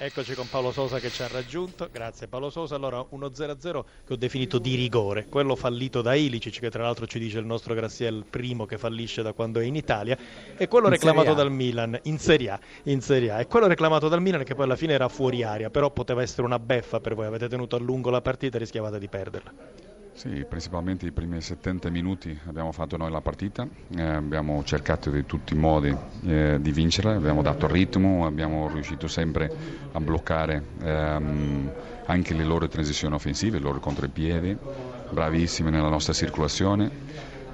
Eccoci con Paolo Sosa che ci ha raggiunto, grazie Paolo Sosa. Allora 1-0-0 che ho definito di rigore, quello fallito da Ilicic che tra l'altro ci dice il nostro Graziel primo che fallisce da quando è in Italia. E quello in reclamato dal Milan in Serie, A, in Serie A. E quello reclamato dal Milan che poi alla fine era fuori aria, però poteva essere una beffa per voi, avete tenuto a lungo la partita e rischiavate di perderla. Sì, principalmente i primi 70 minuti abbiamo fatto noi la partita, eh, abbiamo cercato di tutti i modi eh, di vincere, abbiamo dato ritmo, abbiamo riuscito sempre a bloccare ehm, anche le loro transizioni offensive, i loro contropiedi, bravissimi nella nostra circolazione,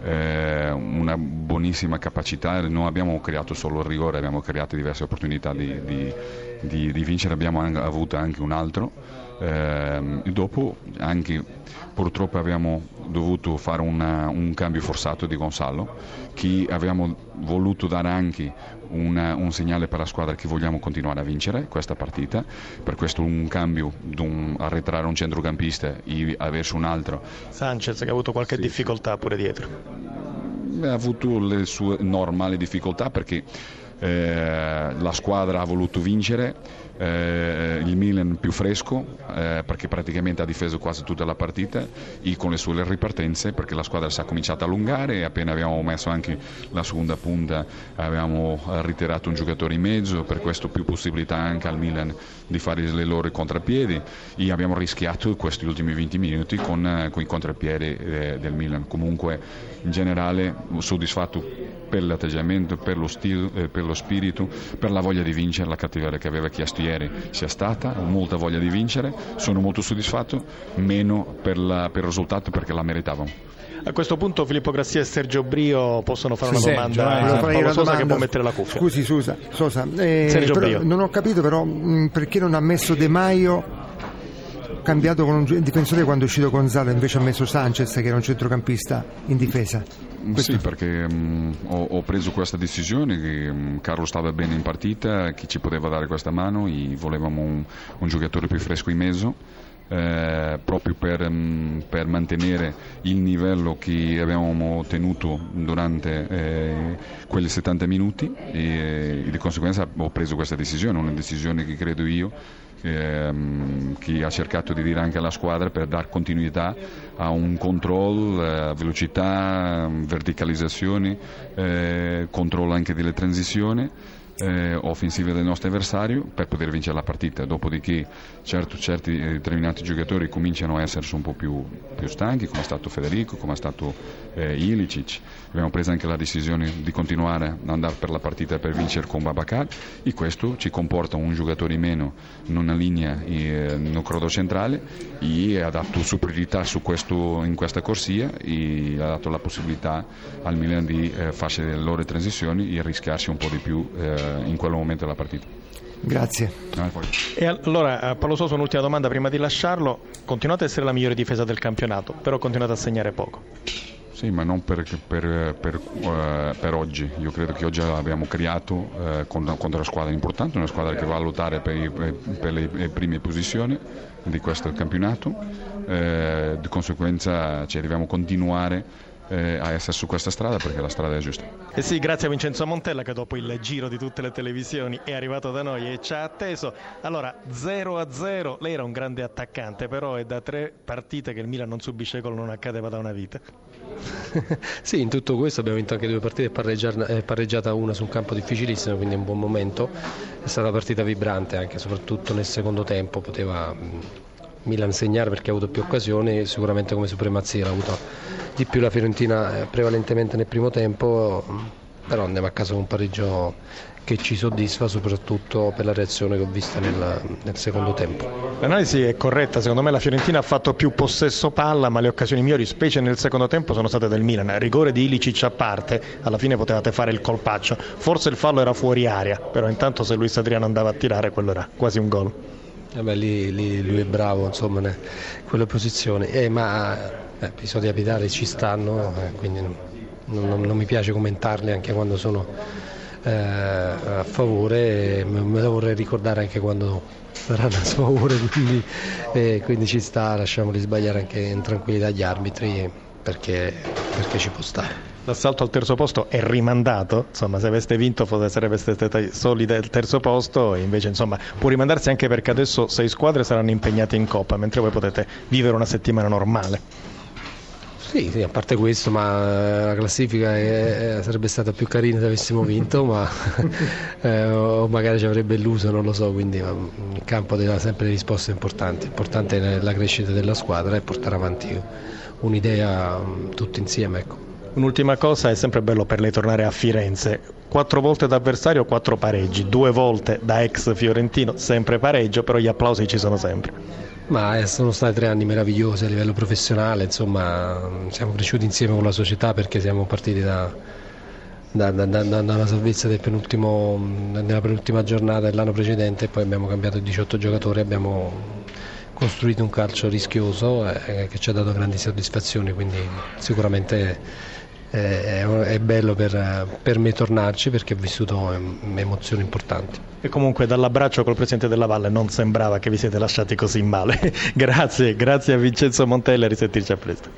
eh, una buonissima capacità, non abbiamo creato solo il rigore, abbiamo creato diverse opportunità di, di, di, di vincere, abbiamo avuto anche un altro. Eh, dopo anche purtroppo abbiamo dovuto fare una, un cambio forzato di Gonzalo, che abbiamo voluto dare anche una, un segnale per la squadra che vogliamo continuare a vincere questa partita, per questo un cambio, un, arretrare un centrocampista e averci un altro. Sanchez che ha avuto qualche sì, difficoltà pure dietro. Ha avuto le sue normali difficoltà perché eh, la squadra ha voluto vincere, eh, il Milan più fresco eh, perché praticamente ha difeso quasi tutta la partita e con le sue ripartenze perché la squadra si è cominciata a allungare e appena abbiamo messo anche la seconda punta abbiamo ritirato un giocatore in mezzo, per questo più possibilità anche al Milan di fare le loro contrapiedi e abbiamo rischiato questi ultimi 20 minuti con, con i contrapiedi eh, del Milan. Comunque in generale soddisfatto per l'atteggiamento, per lo, stile, eh, per lo spirito, per la voglia di vincere, la cattiveria che aveva chiesto ieri sia stata, ho molta voglia di vincere, sono molto soddisfatto, meno per, la, per il risultato perché la meritavamo. A questo punto Filippo Grassia e Sergio Brio possono fare una domanda a Paolo Sosa domanda. che può mettere la cuffia. Scusi Susa, Sosa, eh, non ho capito però mh, perché non ha messo De Maio cambiato con un difensore quando è uscito Gonzalo invece ha messo Sanchez che era un centrocampista in difesa questo... Sì, perché um, ho, ho, preso questa decisione che um, Carlo stava bene in partita, che ci poteva dare questa mano volevamo un, un giocatore più fresco in mezzo. Eh, proprio per, um, per, mantenere il livello che avevamo ottenuto durante eh, quei 70 minuti. E, e, di conseguenza ho preso questa decisione, una decisione che credo io ehm, che ha cercato di dire anche alla squadra per dare continuità a un controllo, eh, velocità, verticalizzazione, eh, controllo anche delle transizioni eh, offensive del nostro avversario per poter vincere la partita. Dopodiché certo, certi eh, determinati giocatori cominciano a essere un po' più, più stanchi, come è stato Federico, come è stato eh, Ilicic. Abbiamo preso anche la decisione di continuare ad andare per la partita per vincere con Babacar e questo ci comporta un giocatore in meno in una linea eh, no crodo centrale e ha dato superiorità su questo, in questa corsia e ha dato la possibilità al Milan di eh, farsi le loro transizioni e rischiarsi un po' di più eh, in quel momento della partita. Grazie. E allora eh, Paolo Soso, un'ultima domanda prima di lasciarlo. Continuate a essere la migliore difesa del campionato, però continuate a segnare poco. Sì, ma non per, per, per, uh, per, oggi. Io credo che oggi abbiamo creato uh, contro una squadra importante, una squadra che va a lottare per, le, le, prime posizioni di questo campionato. Uh, di conseguenza cioè, dobbiamo continuare eh, a essere su questa strada perché la strada è giusta. E eh sì, grazie a Vincenzo Montella che dopo il giro di tutte le televisioni è arrivato da noi e ci ha atteso. Allora, 0 a 0, lei era un grande attaccante, però è da tre partite che il Milan non subisce gol, non accadeva da una vita. sì, in tutto questo abbiamo vinto anche due partite, è pareggiata una su un campo difficilissimo, quindi è un buon momento. È stata una partita vibrante anche, soprattutto nel secondo tempo, poteva Milan segnare perché ha avuto più occasioni, sicuramente come supremazia l'ha avuto di più la Fiorentina eh, prevalentemente nel primo tempo, però andiamo a casa con un pareggio che ci soddisfa soprattutto per la reazione che ho vista nel, nel, secondo tempo. L'analisi è corretta, secondo me la Fiorentina ha fatto più possesso palla ma le occasioni migliori, specie nel secondo tempo, sono state del Milan. Rigore di Ilicic a parte, alla fine potevate fare il colpaccio, forse il fallo era fuori aria, però intanto se Luis Adriano andava a tirare quello era quasi un gol. Eh lì, lì, lui è bravo insomma, in quelle posizioni, eh, ma eh, episodi abitali ci stanno, eh, quindi non, non, non, mi piace commentarli anche quando sono eh, a favore, me lo vorrei ricordare anche quando saranno a sfavore, quindi, eh, quindi ci sta, lasciamoli sbagliare anche in tranquillità gli arbitri perché, perché ci può stare. L'assalto al terzo posto è rimandato, insomma se aveste vinto sarebbe stati solide il terzo posto e invece insomma può rimandarsi anche perché adesso sei squadre saranno impegnate in Coppa mentre voi potete vivere una settimana normale. Sì, sì, a parte questo, ma la classifica è, sarebbe stata più carina se avessimo vinto, ma eh, o magari ci avrebbe illuso, non lo so, quindi il campo deve sempre risposte importanti. Importante è la crescita della squadra e portare avanti un'idea tutti insieme. Ecco. Un'ultima cosa, è sempre bello per lei tornare a Firenze. Quattro volte da avversario, quattro pareggi, due volte da ex fiorentino, sempre pareggio, però gli applausi ci sono sempre. Ma eh, sono stati tre anni meravigliosi a livello professionale, insomma siamo cresciuti insieme con la società perché siamo partiti da, da, da, da, dalla salvezza nella penultima giornata dell'anno precedente e poi abbiamo cambiato 18 giocatori, abbiamo costruito un calcio rischioso eh, che ci ha dato grandi soddisfazioni, quindi sicuramente è, è bello per, per, me tornarci perché ho vissuto emozioni importanti. E comunque dall'abbraccio col Presidente della Valle non sembrava che vi siete lasciati così male. grazie, grazie a Vincenzo Montella, risentirci a presto.